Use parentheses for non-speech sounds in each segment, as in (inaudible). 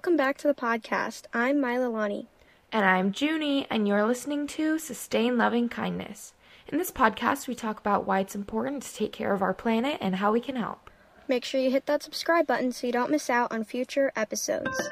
Welcome back to the podcast. I'm Mailelani. And I'm Junie, and you're listening to Sustain Loving Kindness. In this podcast, we talk about why it's important to take care of our planet and how we can help. Make sure you hit that subscribe button so you don't miss out on future episodes.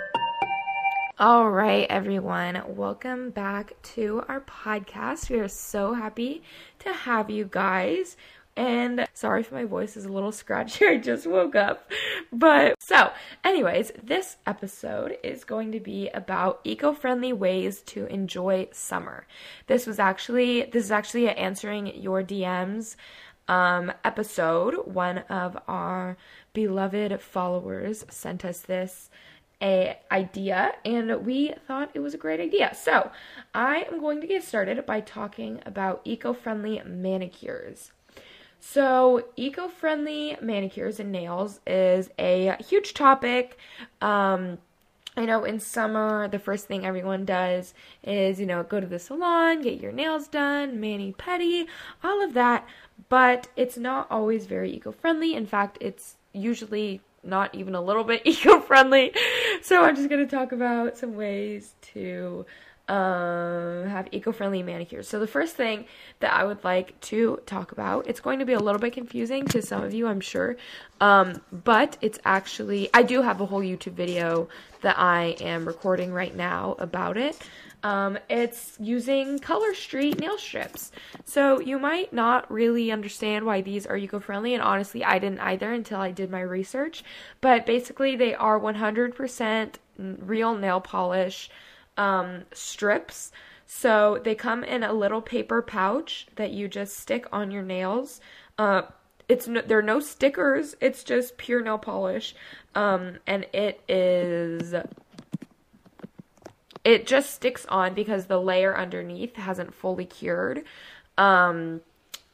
All right, everyone, welcome back to our podcast. We are so happy to have you guys. And sorry if my voice is a little scratchy, (laughs) I just woke up. But so, anyways, this episode is going to be about eco-friendly ways to enjoy summer. This was actually this is actually answering your DMs um, episode. One of our beloved followers sent us this a idea and we thought it was a great idea. So, I am going to get started by talking about eco-friendly manicures. So, eco-friendly manicures and nails is a huge topic. Um, I know in summer, the first thing everyone does is, you know, go to the salon, get your nails done, mani pedi, all of that. But it's not always very eco friendly. In fact, it's usually not even a little bit (laughs) eco friendly. So I'm just going to talk about some ways to um, have eco-friendly manicures. So the first thing that I would like to talk about, it's going to be a little bit confusing to some of you, I'm sure, um, but it's actually I do have a whole YouTube video that I am recording right now about it. Um, it's using Color Street nail strips. So you might not really understand why these are eco-friendly, and honestly, I didn't either until I did my research. But basically, they are 100% real nail polish um, strips. So they come in a little paper pouch that you just stick on your nails. Uh, it's no, there are no stickers. It's just pure nail polish, um, and it is. It just sticks on because the layer underneath hasn't fully cured. Um,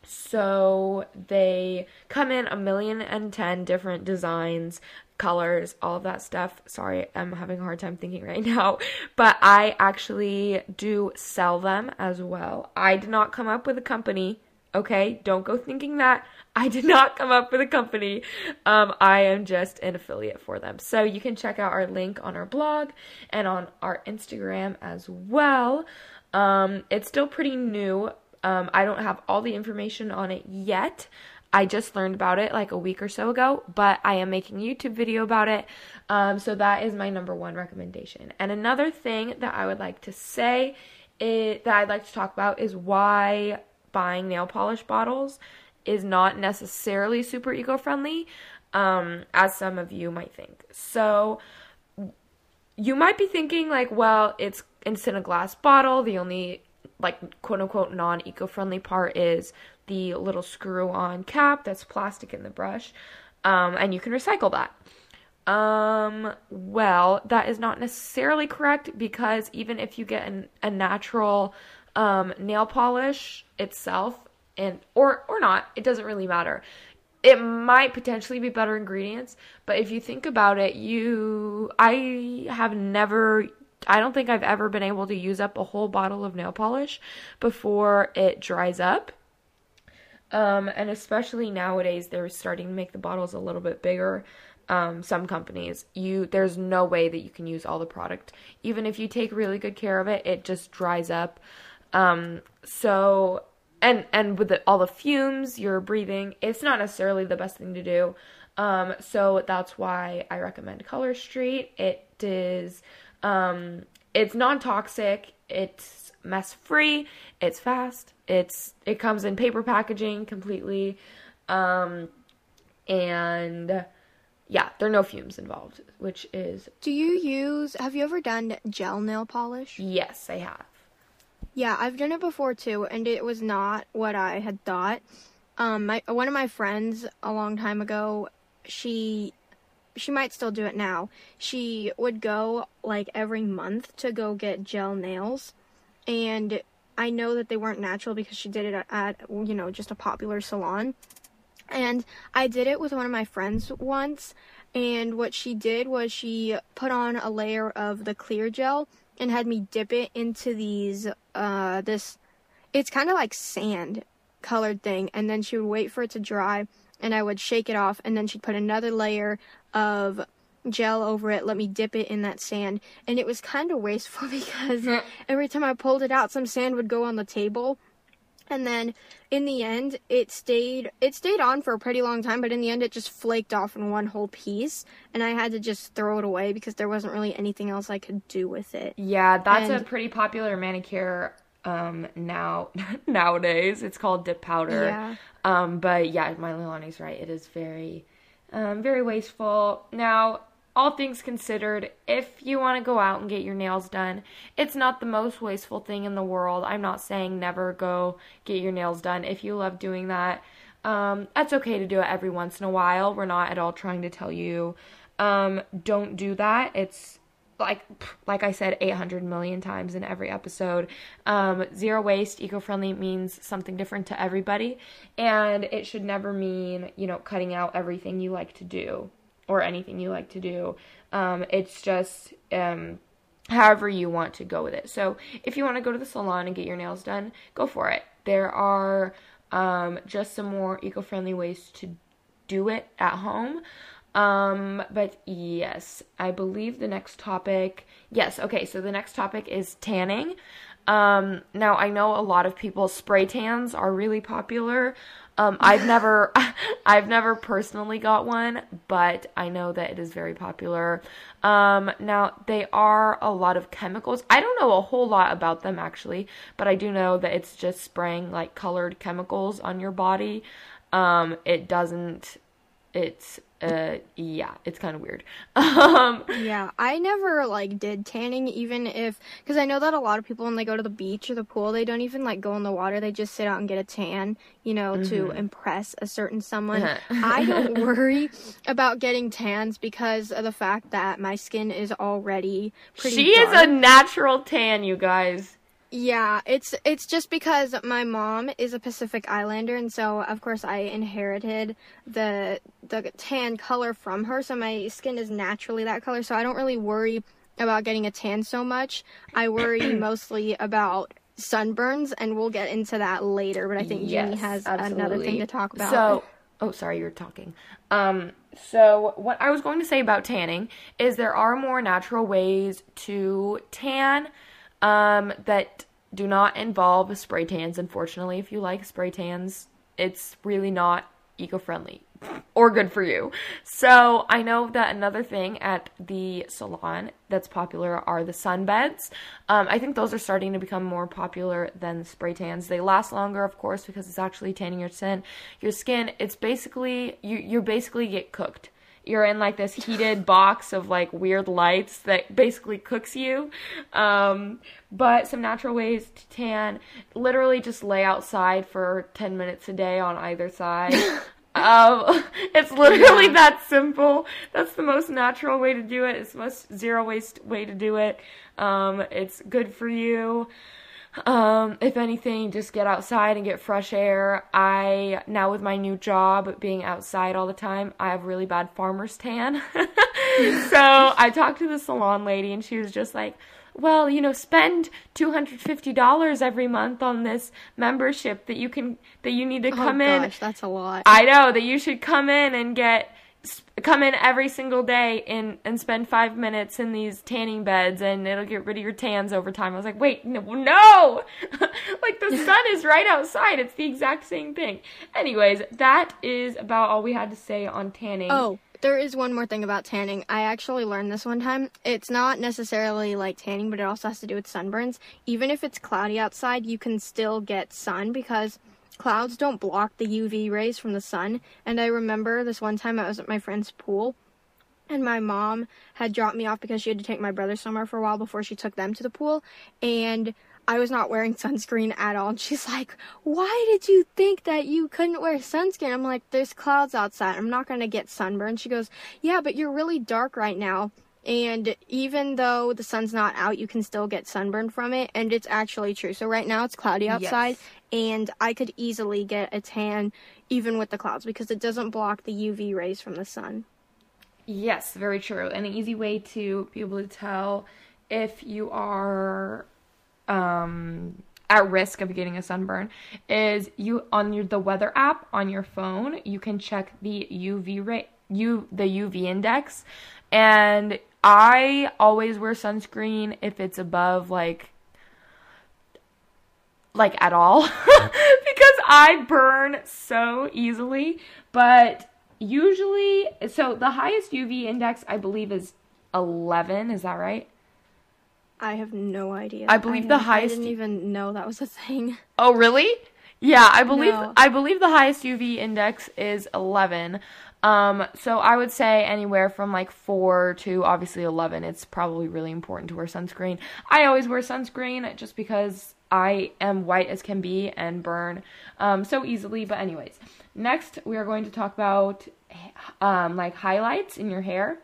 so they come in a million and ten different designs colors, all of that stuff. Sorry, I'm having a hard time thinking right (laughs) now, but I actually do sell them as well. I did not come up with a company, okay? Don't go thinking that. I did (laughs) not come up with a company. Um, I am just an affiliate for them. So you can check out our link on our blog and on our Instagram as well. Um, it's still pretty new. Um, I don't have all the information on it yet. I just learned about it like a week or so ago, but I am making a YouTube video about it. Um, so that is my number one recommendation. And another thing that I would like to say it, that I'd like to talk about is why buying nail polish bottles is not necessarily super eco friendly, um, as some of you might think. So you might be thinking, like, well, it's in a glass bottle. The only like quote unquote non eco friendly part is the little screw on cap that's plastic in the brush, um, and you can recycle that. Um, well, that is not necessarily correct because even if you get an, a natural um, nail polish itself, and or or not, it doesn't really matter. It might potentially be better ingredients, but if you think about it, you I have never I don't think I've ever been able to use up a whole bottle of nail polish before it dries up. Um, and especially nowadays, they're starting to make the bottles a little bit bigger. Um, some companies, you there's no way that you can use all the product. Even if you take really good care of it, it just dries up. Um, so and and with the, all the fumes you're breathing, it's not necessarily the best thing to do. Um, so that's why I recommend Color Street. It is um, it's non-toxic. It's mess free. It's fast. It's it comes in paper packaging completely, um, and yeah, there are no fumes involved, which is. Do you use? Have you ever done gel nail polish? Yes, I have. Yeah, I've done it before too, and it was not what I had thought. Um, my one of my friends a long time ago, she she might still do it now. She would go like every month to go get gel nails, and I know that they weren't natural because she did it at, you know just a popular salon. And I did it with one of my friends once, and what she did was she put on a layer of the clear gel and had me dip it into these uh this it's kind of like sand colored thing and then she would wait for it to dry and I would shake it off and then she'd put another layer of gel over it, let me dip it in that sand, and it was kind of wasteful (laughs) because every time I pulled it out, some sand would go on the table. And then in the end, it stayed it stayed on for a pretty long time, but in the end it just flaked off in one whole piece, and I had to just throw it away because there wasn't really anything else I could do with it. Yeah, that's And- a pretty popular manicure um now (laughs) nowadays. It's called dip powder. Yeah. Um but yeah, Mailelani's right. It is very um very wasteful. Now, all things considered, if you want to go out and get your nails done, it's not the most wasteful thing in the world. I'm not saying never go get your nails done. If you love doing that, um, that's okay to do it every once in a while. We're not at all trying to tell you um, don't do that. It's like like I said 800 million times in every episode. Um, zero waste, eco-friendly means something different to everybody, and it should never mean you know cutting out everything you like to do or anything you like to do. Um, it's just um, however you want to go with it. So if you want to go to the salon and get your nails done, go for it. There are um, just some more eco-friendly ways to do it at home. Um, but yes, I believe the next topic. Yes, okay, so the next topic is tanning. Um, now I know a lot of people spray tans are really popular. Um, I've never, (laughs) I've never personally got one, but I know that it is very popular. Um, now they are a lot of chemicals. I don't know a whole lot about them actually, but I do know that it's just spraying like colored chemicals on your body. Um, it doesn't, it's, uh, yeah, it's kind of weird. (laughs) Um, Yeah, I never like did tanning even if cuz I know that a lot of people when they go to the beach or the pool, they don't even like go in the water. They just sit out and get a tan, you know, to impress a certain someone. I don't (laughs) worry about getting tans because of the fact that my skin is already pretty she is a natural tan, you guys. Yeah, it's it's just because my mom is a Pacific Islander, and so of course I inherited the the tan color from her. So my skin is naturally that color. So I don't really worry about getting a tan so much. I worry (clears throat) mostly about sunburns, and we'll get into that later. But I think Jeannie Yes, has another thing to talk about. So, oh, sorry, you're talking. Um, so what I was going to say about tanning is there are more natural ways to tan, um, that do not involve spray tans. Unfortunately, if you like spray tans, it's really not eco-friendly or good for you. So I know that another thing at the salon that's popular are the sunbeds. Um, I think those are starting to become more popular than spray tans. They last longer, of course, because it's actually tanning your skin. Your skin. It's basically you. You basically get cooked. You're in like this heated box of like weird lights that basically cooks you. Um, but some natural ways to tan. Literally just lay outside for 10 minutes a day on either side. (laughs) Um, (laughs) it's literally that simple. That's the most natural way to do it. It's the most zero waste way to do it. Um, it's good for you. Um, if anything, just get outside and get fresh air. I now with my new job being outside all the time, I have really bad farmer's tan. (laughs) so I talked to the salon lady and she was just like, well, you know, spend two hundred fifty dollars every month on this membership that you can that you need to oh come in that's a lot. I know that you should come in and get come in every single day and and spend five minutes in these tanning beds and it'll get rid of your tans over time. I was like, wait, no, no! (laughs) like the (laughs) sun is right outside. It's the exact same thing. Anyways, that is about all we had to say on tanning. Oh, there is one more thing about tanning. I actually learned this one time. It's not necessarily like tanning, but it also has to do with sunburns. Even if it's cloudy outside, you can still get sun because clouds don't block the UV rays from the sun. And I remember this one time I was at my friend's pool and my mom had dropped me off because she had to take my brother somewhere for a while before she took them to the pool and I was not wearing (laughs) sunscreen at all and she's like, "Why did you think that you couldn't wear sunscreen?" I'm like, "There's clouds outside. I'm not going to get sunburned." She goes, "Yeah, but you're really dark right now." And even though the sun's not out, you can still get sunburned from it, and it's actually true. So right now it's cloudy outside, and I could easily get a tan even with the clouds because it doesn't block the UV rays from the sun. Yes, very true. And an easy way to be able to tell if you are um, at risk of getting a sunburn is you on your the weather app on your phone. You can check the UV rate, you the UV index, and I always wear sunscreen if it's above like like at all (laughs) because I burn so easily. But usually, so the highest UV index I believe is 11. Is that right? I have no idea. I believe the highest- I didn't even know that was a thing. (laughs) Oh, really? Yeah, I believe No. I believe the highest UV index is 11. Um, so I would say anywhere from like 4 to obviously 11. It's probably really important to wear sunscreen. I always wear sunscreen just because I am white as can be and burn um, so easily. But anyways, next we are going to talk about um, like highlights in your hair.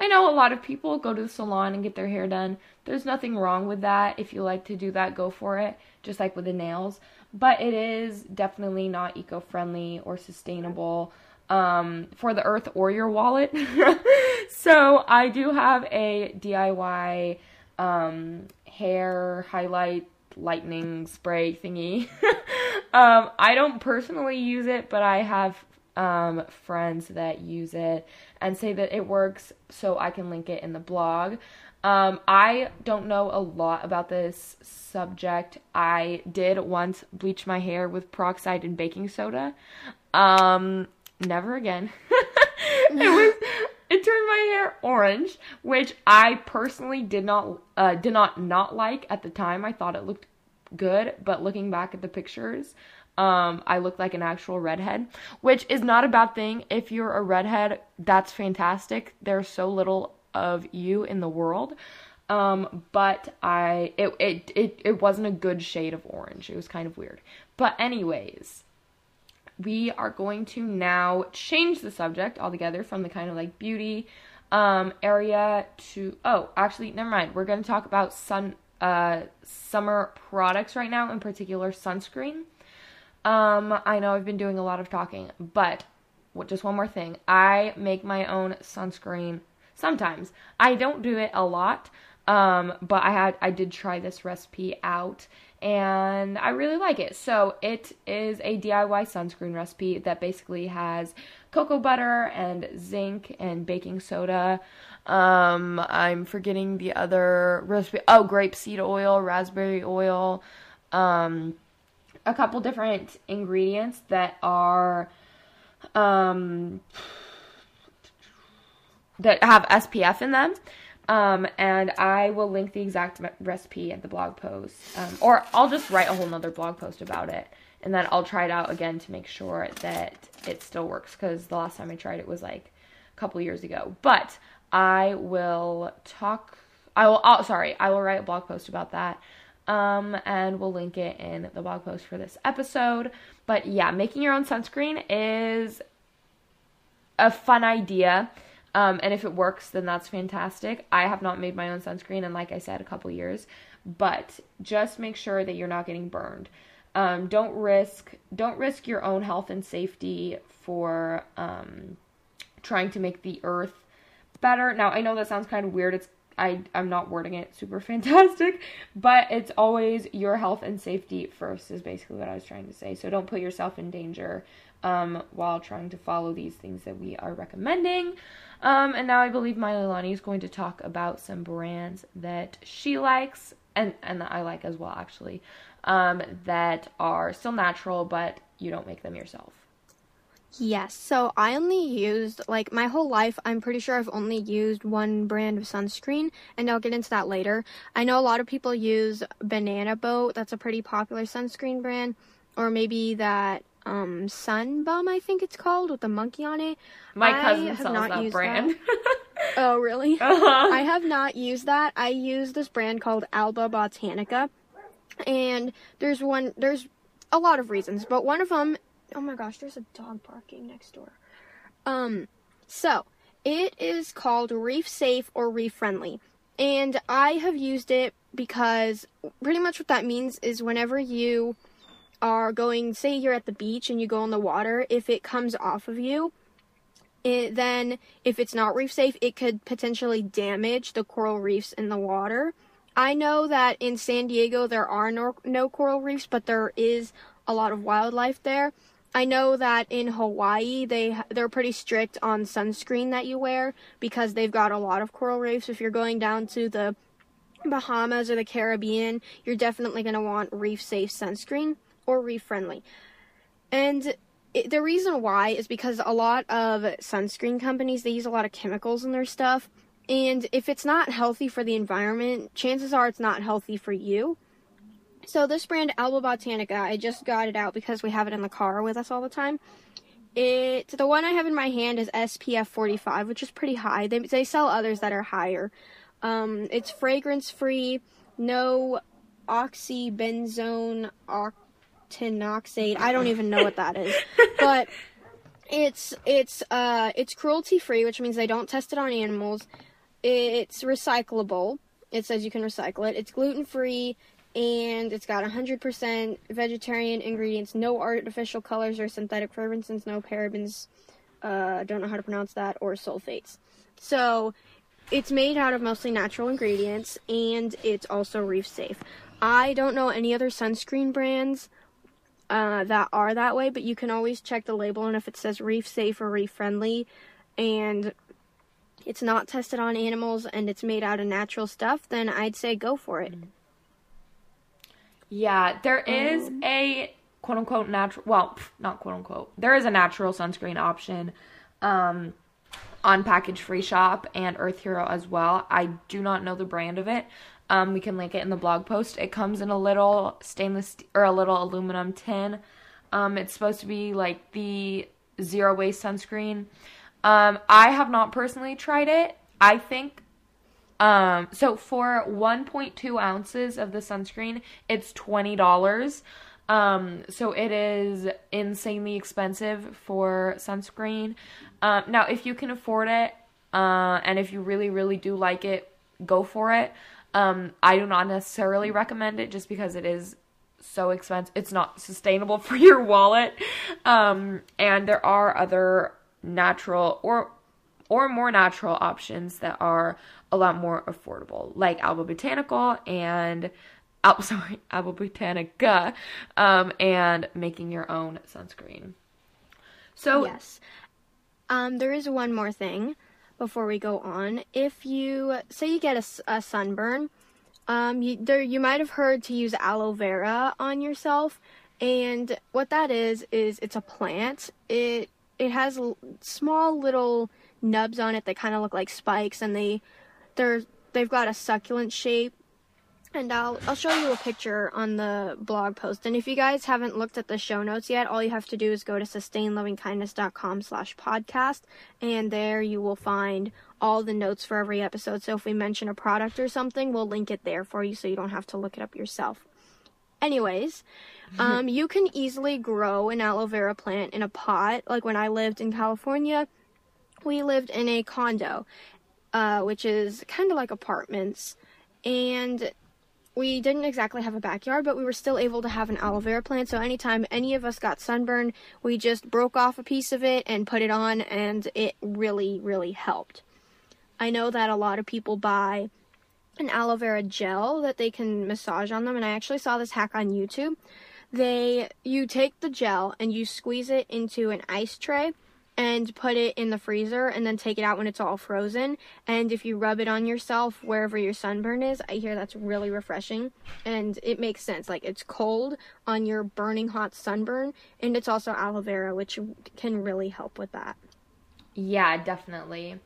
I know a lot of people go to the salon and get their hair done. There's nothing wrong with that. If you like to do that, go for it, just like with the nails. But it is definitely not eco friendly or sustainable um, for the earth or your wallet. (laughs) so I do have a DIY um, hair highlight lightning spray thingy. (laughs) um, I don't personally use it, but I have um, friends that use it and say that it works, so I can link it in the blog. Um, I don't know a lot about this subject. I did once bleach my hair with peroxide and baking soda. Um, never again. (laughs) (laughs) it was it turned my hair orange, which I personally did not uh, did not not like at the time. I thought it looked good, but looking back at the pictures, um, I looked like an actual redhead, which is not a bad thing. If you're a redhead, that's fantastic. There's so little of you in the world. Um, but I it, it it it wasn't a good shade of orange. It was kind of weird. But anyways, we are going to now change the subject altogether from the kind of like beauty um, area to oh actually never mind. We're going to talk about sun uh, summer products right now in particular sunscreen. Um, i know i've been doing a lot of talking but what, just one more thing. I make my own sunscreen sometimes. I don't do it a lot um, but i had i did try this recipe out and I really like it. So it is a DIY sunscreen recipe that basically has cocoa butter and zinc and baking soda. Um, I'm forgetting the other recipe. Oh, grapeseed oil, raspberry oil, um, a couple different ingredients that are um, that have SPF in them. Um, and I will link the exact recipe at the blog post. Um, or I'll just write a whole nother blog post about it. And then I'll try it out again to make sure that it still works. Because the last time I tried it was like a couple years ago. But I will talk. I will. Oh, sorry. I will write a blog post about that. Um, and we'll link it in the blog post for this episode. But yeah, making your own sunscreen is a fun idea. Um, and if it works, then that's fantastic. I have not made my own sunscreen in, like I said, a couple years. But just make sure that you're not getting burned. Um, don't risk don't risk your own health and safety for um, trying to make the earth better. Now I know that sounds kind of weird. It's I I'm not wording it super (laughs) fantastic, but it's always your health and safety first is basically what I was trying to say. So don't put yourself in danger um, while trying to follow these things that we are recommending. Um, and now I believe Lonnie is going to talk about some brands that she likes and and that I like as well actually. Um, that are still natural, but you don't make them yourself. Yes, so I only used, like, my whole life, I'm pretty sure I've only used one brand of sunscreen, and I'll get into that later. I know a lot of people use Banana Boat, that's a pretty popular sunscreen brand, or maybe that, um, Sun Bum, I think it's called, with the monkey on it. My I cousin have sells not that used brand. (laughs) Oh, really? (laughs) uh-huh. (laughs) I have not used that. I use this brand called Alba Botanica, and there's one. There's a lot of reasons, but one of them. Oh my gosh, there's a dog barking next door. Um, so it is called Reef Safe or Reef Friendly, and I have used it because pretty much what that means is whenever you are going, say you're at the beach and you go in the water, if it comes off of you, it, then if it's not reef safe, it could potentially damage the coral reefs in the water. I know that in San Diego there are no, no coral reefs, but there is a lot of wildlife there. I know that in Hawaii they they're pretty strict on sunscreen that you wear because they've got a lot of coral reefs. If you're going down to the Bahamas or the Caribbean, you're definitely going to want reef safe sunscreen or reef friendly. And it, the reason why is because a lot of sunscreen companies they use a lot of chemicals in their stuff. And if it's not healthy for the environment chances are it's not healthy for you. So this brand alba botanica i just got it out because we have it in the car with us all the time. It the one i have in my hand is spf 45 which is pretty high. They, they sell others that are higher. Um, it's fragrance free no oxybenzone ox- tinoxate. I don't even know what that is, (laughs) but it's it's uh it's cruelty free, which means they don't test it on animals. It's recyclable. It says you can recycle it. It's gluten free and it's got 100% vegetarian ingredients, no artificial colors or synthetic fragrances, no parabens. Uh, I don't know how to pronounce that or sulfates. So it's made out of mostly natural ingredients and it's also reef safe. I don't know any other sunscreen brands uh, that are that way, but you can always check the label and if it says reef safe or reef friendly and it's not tested on animals and it's made out of natural stuff, then I'd say go for it. Yeah, there is um, a quote unquote natural, well, not quote unquote, there is a natural sunscreen option um, on Package Free Shop and Earth Hero as well. I do not know the brand of it. Um, we can link it in the blog post. It comes in a little stainless or a little aluminum tin. Um, it's supposed to be like the zero waste sunscreen. Um, I have not personally tried it. I think um, so for 1.2 ounces of the sunscreen, it's twenty dollars. Um, so it is insanely expensive for sunscreen. Um, now, if you can afford it, uh, and if you really, really do like it, go for it. Um, I do not necessarily recommend it just because it is so expensive. It's not sustainable (laughs) for your wallet. Um, and there are other natural or or more natural options that are a lot more affordable, like Alba Botanical and (laughs) Al- sorry, Alba Botanica, um, and making your own sunscreen. So yes, um, there is one more thing before we go on. If you say you get a, a sunburn, um, you, there you might have heard to use aloe vera on yourself, and what that is is it's a plant. It it has l- small little nubs on it that kind of look like spikes, and they they're they've got a succulent shape and I'll I'll show you a picture on the blog post. And if you guys haven't looked at the show notes yet, all you have to do is go to sustainlovingkindness.com slash podcast and there you will find all the notes for every episode. So if we mention a product or something, we'll link it there for you so you don't have to look it up yourself. Anyways, um, you can easily grow an aloe vera plant in a pot. Like when I lived in California, we lived in a condo, uh, which is kind of like apartments. And we didn't exactly have a backyard, but we were still able to have an aloe vera plant. So anytime any of us got sunburned, we just broke off a piece of it and put it on, and it really, really helped. I know that a lot of people buy an aloe vera gel that they can massage on them, and I actually saw this hack on YouTube. They you take the gel and you squeeze it into an ice tray and put it in the freezer and then take it out when it's all frozen. And if you rub it on yourself wherever your sunburn is, I hear that's really refreshing and it makes sense. Like it's cold on your burning hot sunburn and it's also aloe vera, which can really help with that. Yeah, definitely.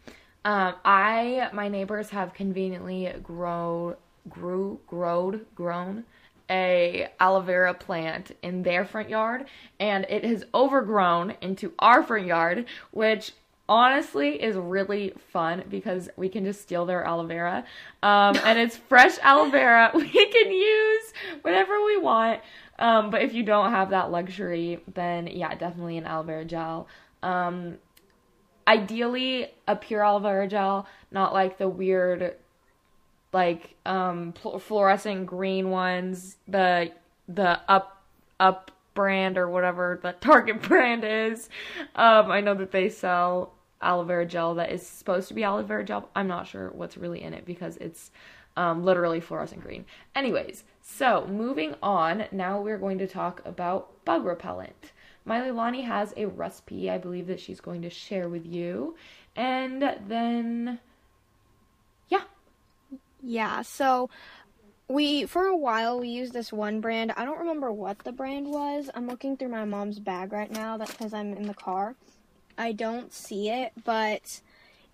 Um, I my neighbors have conveniently grow grew growed grown a aloe vera plant in their front yard and it has overgrown into our front yard which honestly is really fun because we can just steal their aloe vera. Um, and it's fresh aloe vera. (laughs) We can use whatever we want. Um, but if you don't have that luxury then yeah definitely an aloe vera gel. Um, ideally a pure aloe vera gel not like the weird like um fluorescent green ones, the the up up brand or whatever the (laughs) Target brand is. Um, I know that they sell aloe vera gel that is supposed to be aloe vera gel. I'm not sure what's really in it because it's um, literally fluorescent green. Anyways, so moving on, now we're going to talk about bug repellent. Mailelani has a recipe I believe that she's going to share with you. And then. Yeah, so we for a while we used this one brand. I don't remember what the brand was. I'm looking through my mom's bag right now that because I'm in the car. I don't see it, but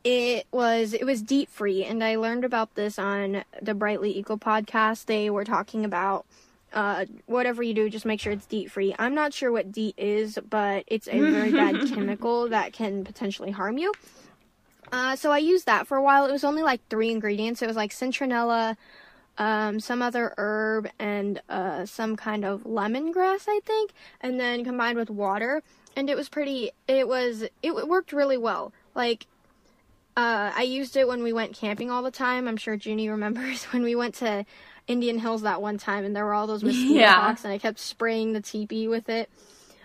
it was it was DEET free and I learned about this on the Brightly Eco podcast. They were talking about uh, whatever you do, just make sure it's DEET free. I'm not sure what DEET is, but it's a very bad (laughs) chemical that can potentially harm you. Uh, so I used that for a while. It was only like three ingredients. It was like citronella, um, some other herb, and uh, some kind of lemongrass, I think, and then combined with water. And it was pretty. It was. It worked really well. Like uh, I used it when we went camping all the time. I'm sure Junie (laughs) remembers when we went to Indian Hills that one time and there were all those mosquito yeah. hawks and I kept spraying the teepee with it.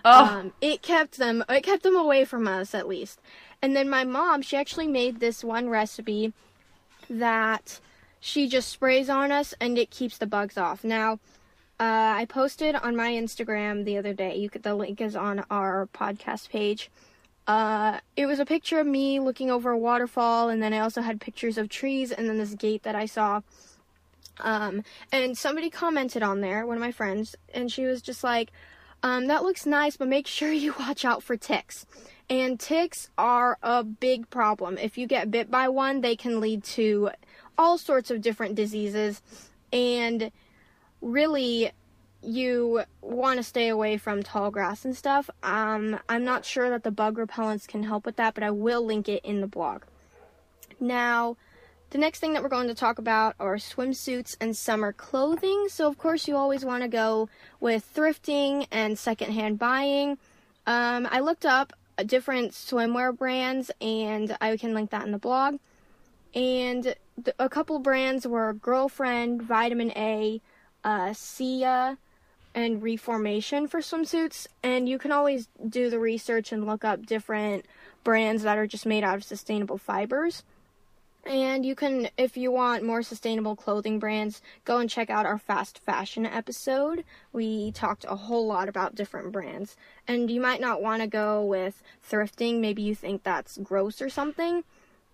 Oh. Um, it kept them it kept them away from us at least. And then my mom, she actually made this one recipe that she just sprays on us and it keeps the bugs off. Now, uh, I posted on my Instagram the other day. You could the link is on our podcast page. Uh, it was a picture of me looking over a waterfall, and then I also had pictures of trees, and then this gate that I saw. Um, and somebody commented on there, one of my friends, and she was just like, um, that looks nice, but make sure you watch out for ticks. And ticks are a big problem. If you get bit by one, they can lead to all sorts of different diseases. And really, you want to stay away from tall grass and stuff. Um, I'm not sure that the bug repellents can help with that, but I will link it in the blog. Now, the next thing that we're going to talk about are swimsuits and summer clothing. So, of course, you always want to go with thrifting and secondhand buying. Um, I looked up different swimwear brands, and I can link that in the blog. And th- a couple brands were Girlfriend, Vitamin A, uh, Sia, and reformation for swimsuits and you can always do the research and look up different brands that are just made out of sustainable fibers and you can if you want more sustainable clothing brands go and check out our fast fashion episode we talked a whole lot about different brands and you might not want to go with thrifting maybe you think that's gross or something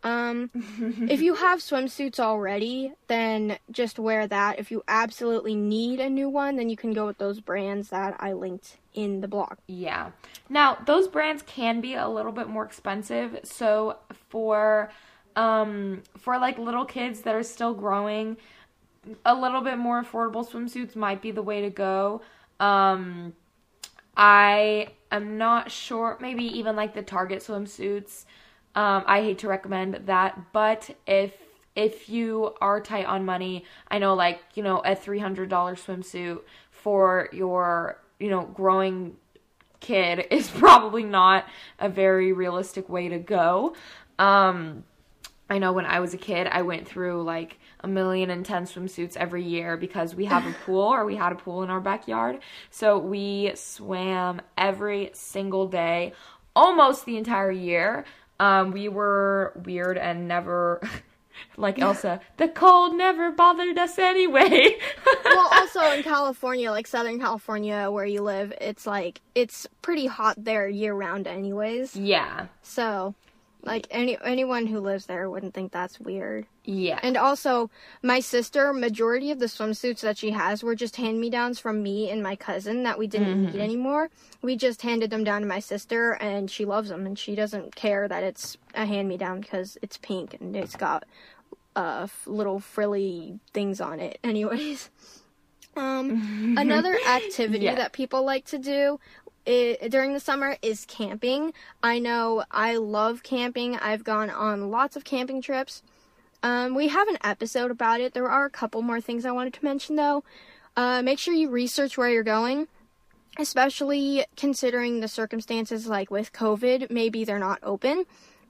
um, (laughs) if you have swimsuits already, then just wear that. If you absolutely need a new one, then you can go with those brands that I linked in the blog. Yeah. Now, those brands can be a little bit more expensive. So for um for like little kids that are still growing, a little bit more affordable swimsuits might be the way to go. Um I am not sure, maybe even like the Target swimsuits um, I hate to recommend that, but if if you are tight on money, I know like, you know, a $300 swimsuit for your, you know, growing kid (laughs) is probably not a very realistic way to go. Um, I know when I was a kid, I went through like a million and ten swimsuits every year because we have a (laughs) pool or we had a pool in our backyard. So we swam every single day, almost the entire year. Um, we were weird and never, (laughs) like Elsa, (laughs) the cold never bothered us anyway. well, also in California, like Southern California, where you live, it's like it's pretty hot there year round, anyways. Yeah. So like any anyone who lives there wouldn't think that's weird. Yeah. And also, my sister, majority of the swimsuits that she has were just hand me downs from me and my cousin that we didn't mm-hmm. need anymore. We just handed them down to my sister, and she loves them, and she doesn't care that it's a hand me down because it's pink and it's got uh little frilly things on it. (laughs) Anyways. Um, (laughs) another activity yeah. that people like to do it, during the summer is camping. I know I love camping. I've gone on lots of camping trips. Um, we have an episode about it. There are a couple more things I wanted to mention though. Uh, make sure you research where you're going, especially considering the circumstances like with COVID. Maybe they're not open,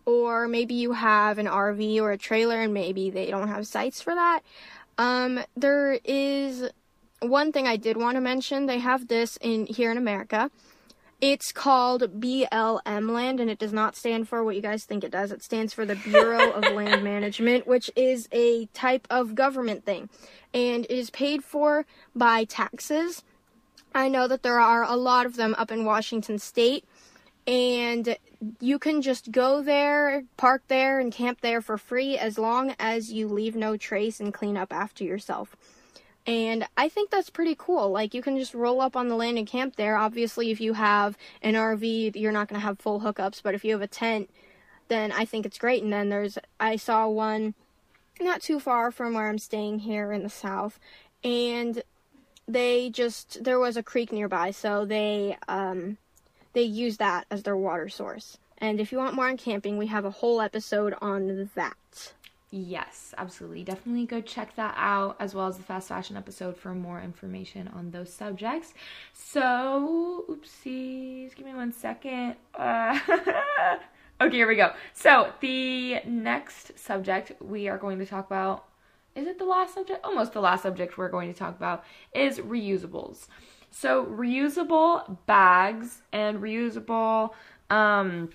or maybe you have an RV or a trailer and maybe they don't have sites for that. Um, there is one thing I did want to mention. They have this in here in America. It's called BLM land, and it does not stand for what you guys think it does. It stands for the Bureau of (laughs) Land Management, which is a type of government thing, and it is paid for by taxes. I know that there are a lot of them up in Washington State, and you can just go there, park there, and camp there for free as long as you leave no trace and clean up after yourself. And I think that's pretty cool. Like, you can just roll up on the land and camp there. Obviously, if you have an RV, you're not going to have full hookups, but if you have a tent, then I think it's great. And then there's, I saw one not too far from where I'm staying here in the south, and they just there was a creek nearby, so they um they use that as their water source. And if you want more on camping, we have a whole episode on that. Yes, absolutely. Definitely go check that out, as well as the fast fashion episode for more information on those subjects. So, oopsies, give me one second. Uh, (laughs) okay, here we go. So, the next subject we are going to talk about is it the last subject? Almost the last subject we're going to talk about is reusables. So, reusable bags and reusable, um,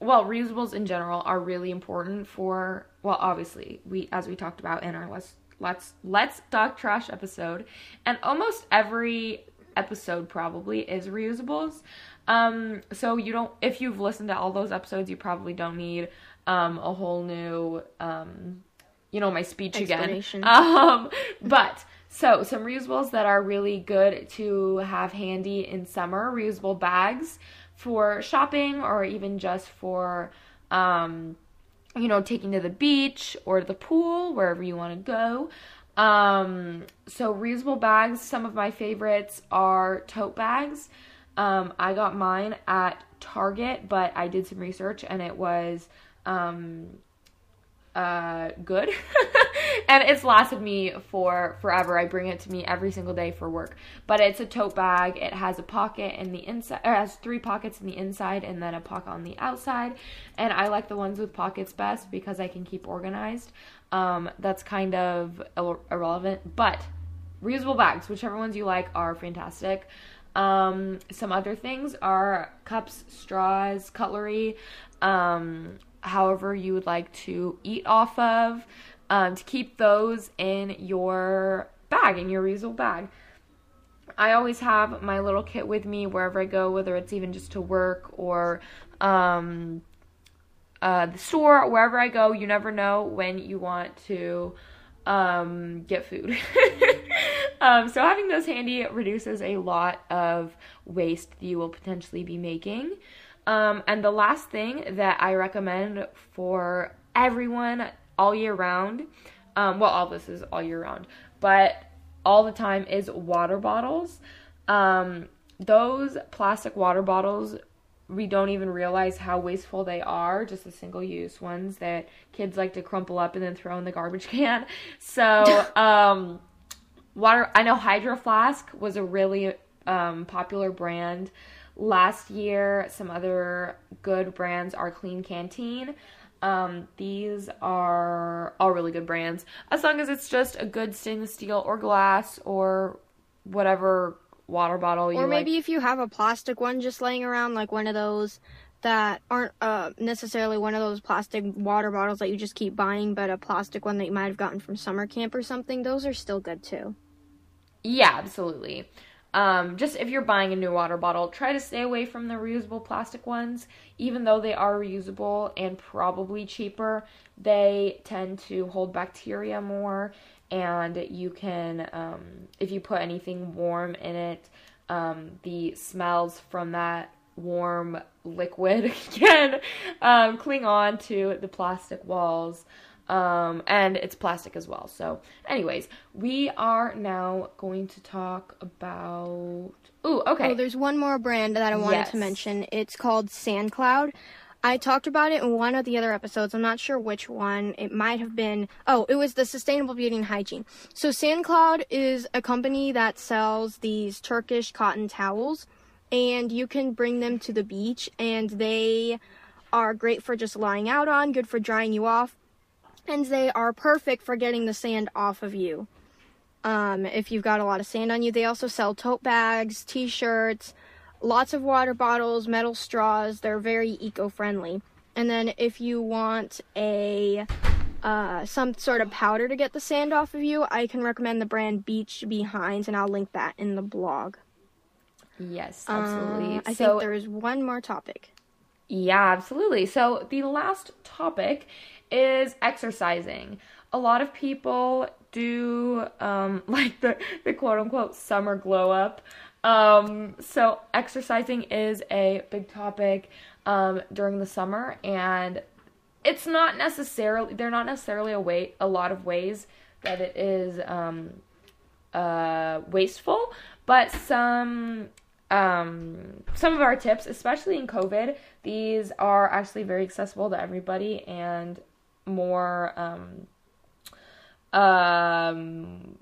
well, reusables in general are really important for, well, obviously, we, as we talked about in our let's, let's, let's talk trash episode, and almost every episode probably is reusables. Um, so you don't, if you've listened to all those episodes, you probably don't need, um, a whole new, um, you know my speech again. (laughs) Um, but so some reusables that are really good to have handy in summer, reusable bags for shopping or even just for um, you know taking to the beach or the pool wherever you want to go. Um, so reusable bags, some of my favorites are tote bags. Um, I got mine at Target, but I did some research and it was um, uh, good. (laughs) and it's lasted me for forever. I bring it to me every single day for work. But it's a tote bag. It has a pocket in the inside, or has three pockets in the inside and then a pocket on the outside. And I like the ones with pockets best because I can keep organized. Um, that's kind of irrelevant. But reusable bags, whichever ones you like, are fantastic. Um, some other things are cups, straws, cutlery. Um, however you would like to eat off of um, to keep those in your bag, in your reusable bag. I always have my little kit with me wherever I go, whether it's even just to work or um, uh, the store, wherever I go. You never know when you want to um, get food. (laughs) um, so having those handy reduces a lot of waste that you will potentially be making. Um, and the last thing that I recommend for everyone all year round, um, well, all this is all year round, but all the time is water bottles. Um, those plastic water bottles, we don't even realize how wasteful they are, just the single use ones that kids like to crumple up and then throw in the garbage (laughs) can. So, (laughs) um, water, I know Hydro Flask was a really um, popular brand Last year, some other good brands are Klean Kanteen. Um, these are all really good brands, as long as it's just a good stainless steel or glass or whatever water bottle you Or maybe like. if you have a plastic one just laying around, like one of those that aren't uh, necessarily one of those plastic water bottles that you just keep buying, but a plastic one that you might have gotten from summer camp or something, those are still good too. Yeah, absolutely. Um, just if you're buying a new water bottle, try to stay away from the reusable plastic ones. Even though they are reusable and probably cheaper, they tend to hold bacteria more. And you can, um, if you put anything warm in it, um, the smells from that warm liquid (laughs) can um, cling on to the plastic walls. Um, and it's plastic as well. So, anyways, we are now going to talk about. Ooh, okay. Oh, there's one more brand that I wanted yes. to mention. It's called SandCloud. I talked about it in one of the other episodes. I'm not sure which one. It might have been. Oh, it was the Sustainable Beauty and Hygiene. So, SandCloud is a company that sells these Turkish cotton towels, and you can bring them to the beach, and they are great for just lying out on, good for drying you off and they are perfect for getting the sand off of you. Um, if you've got a lot of sand on you, they also sell tote bags, t shirts, lots of water bottles, metal straws. They're very eco friendly. And then if you want a uh, some sort of powder to get the sand off of you, I can recommend the brand Beach Behinds, and I'll link that in the blog. Yes, absolutely. Uh, I so, think there is one more topic. Yeah, absolutely. So the last topic is exercising. A lot of people do um, (laughs) like the, the quote unquote summer glow up. Um, so exercising is a big topic um, during the summer, and it's not necessarily they're not necessarily a way a lot of ways that it is um, uh, wasteful, but some um, some of our tips, especially in COVID, these are actually very accessible to everybody and more um, um,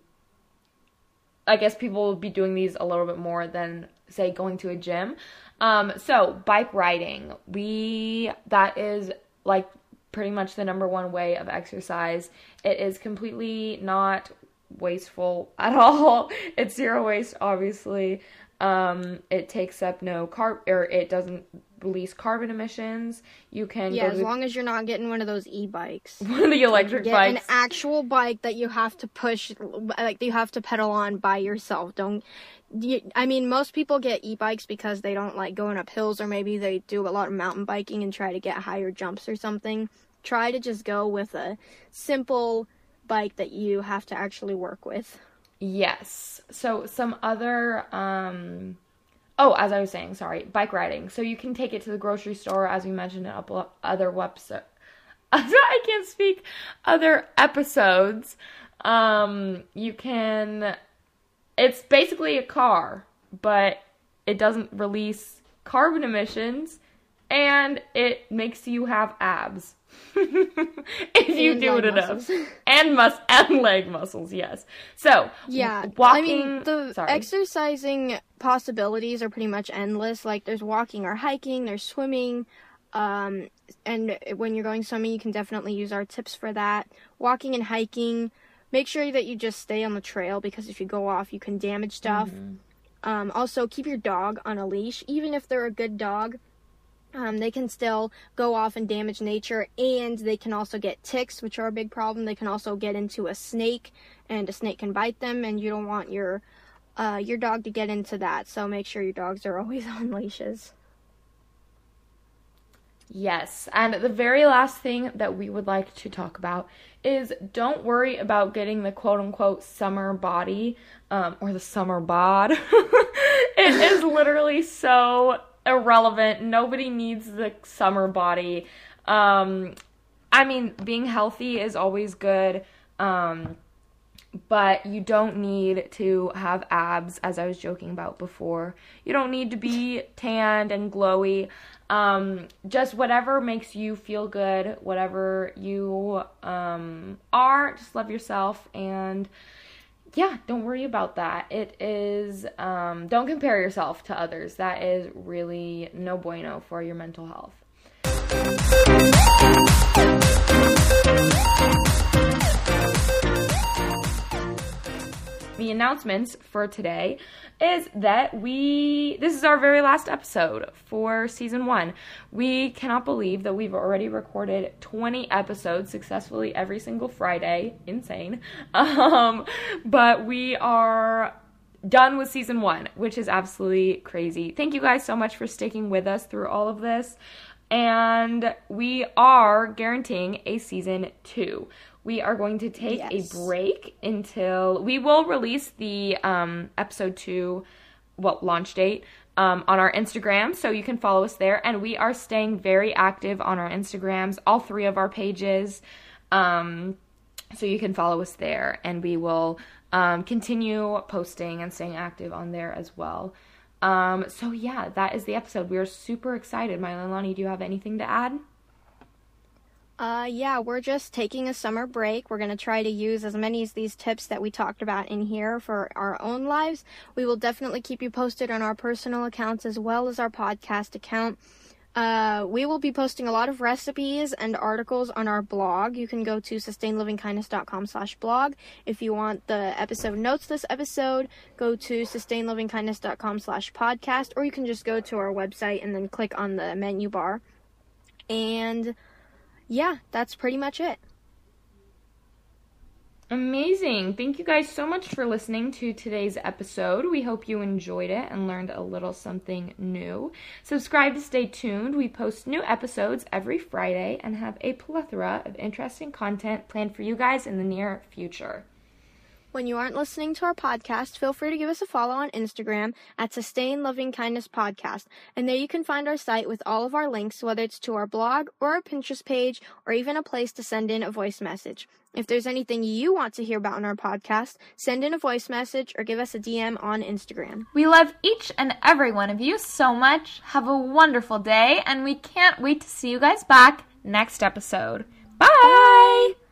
I guess people will be doing these a little bit more than say going to a gym. Um, so bike riding, we that is like pretty much the number one way of exercise. It is completely not wasteful at (laughs) all. It's zero waste, obviously. Um, it takes up no carb or it doesn't release carbon emissions. You can Yeah, as to long as you're not getting one of those e-bikes. (laughs) one of the electric Get bikes. an actual bike that you have to push, like you have to pedal on by yourself. Don't. You, I mean, most people get e-bikes because they don't like going up hills, or maybe they do a lot of mountain biking and try to get higher jumps or something. Try to just go with a simple bike that you have to actually work with. Yes. So some other um Oh, as I was saying, sorry, bike riding. So you can take it to the grocery store, as we mentioned in other website. (laughs) I can't speak. Other episodes. Um, you can. It's basically a car, but it doesn't release carbon emissions, and it makes you have abs. (laughs) if you do it enough, muscles. (laughs) and mus and leg muscles. Yes. So Yeah, walking. I mean the sorry. exercising possibilities are pretty much endless. Like there's walking or hiking, there's swimming, um, and when you're going swimming, you can definitely use our tips for that. Walking and hiking, make sure that you just stay on the trail because if you go off, you can damage stuff. Um, also, keep your dog on a leash, even if they're a good dog. Um, they can still go off and damage nature, and they can also get ticks, which are a big problem. They can also get into a snake, and a snake can bite them, and you don't want your uh, your dog to get into that. So make sure your dogs are (laughs) always on leashes. Yes, and the very last thing that we would like to talk about is don't worry about getting the quote unquote summer body um, or the summer bod. (laughs) it is literally so irrelevant. Nobody needs the summer body. Um, I mean, being healthy is always good. Um, but you don't need to have abs as i was joking about before you don't need to be (laughs) tanned and glowy um, just whatever makes you feel good whatever you um, are just love yourself and yeah don't worry about that. It is um, don't compare yourself to others. That is really no bueno for your mental health the announcements for today is that we this is our very last episode for season 1. We cannot believe that we've already recorded 20 episodes successfully every single Friday. Insane. (laughs) Um but we are done with season 1, which is absolutely crazy. Thank you guys so much for sticking with us through all of this. And we are guaranteeing a season 2 we are going to take Yes. a break until we will release the um, episode two, well, launch date um, on our Instagram, so you can follow us there. And we are staying very active on our Instagrams, all three of our pages. Um, so you can follow us there, and we will um, continue posting and staying active on there as well. Um, so yeah, that is the episode. We are super excited. Mailelani, do you have anything to add? Uh, yeah, we're just taking a summer break. We're going to try to use as many of these tips that we talked about in here for our own lives. We will definitely keep you posted on our personal accounts as well as our podcast account. Uh, we will be posting a lot of recipes and articles on our blog. You can go to sustainlovingkindness.com slash blog. If you want the episode notes this episode, go to sustainlovingkindness.com slash podcast, or you can just go to our website and then click on the menu bar. And yeah, that's pretty much it. Amazing. Thank you guys so much for listening to today's episode. We hope you enjoyed it and learned a little something new. Subscribe to stay tuned. We post new episodes every Friday and have a plethora of interesting content planned for you guys in the near future. When you aren't listening to our podcast, feel free to give us a follow on Instagram at Sustain Loving Kindness Podcast. And there you can find our site with all of our links, whether it's to our blog or our Pinterest page or even a place to send in a voice message. If there's anything you want to hear about in our podcast, send in a voice message or give us a DM on Instagram. We love each and every one of you so much. Have a wonderful day, and we can't wait to see you guys back next episode. Bye. Bye.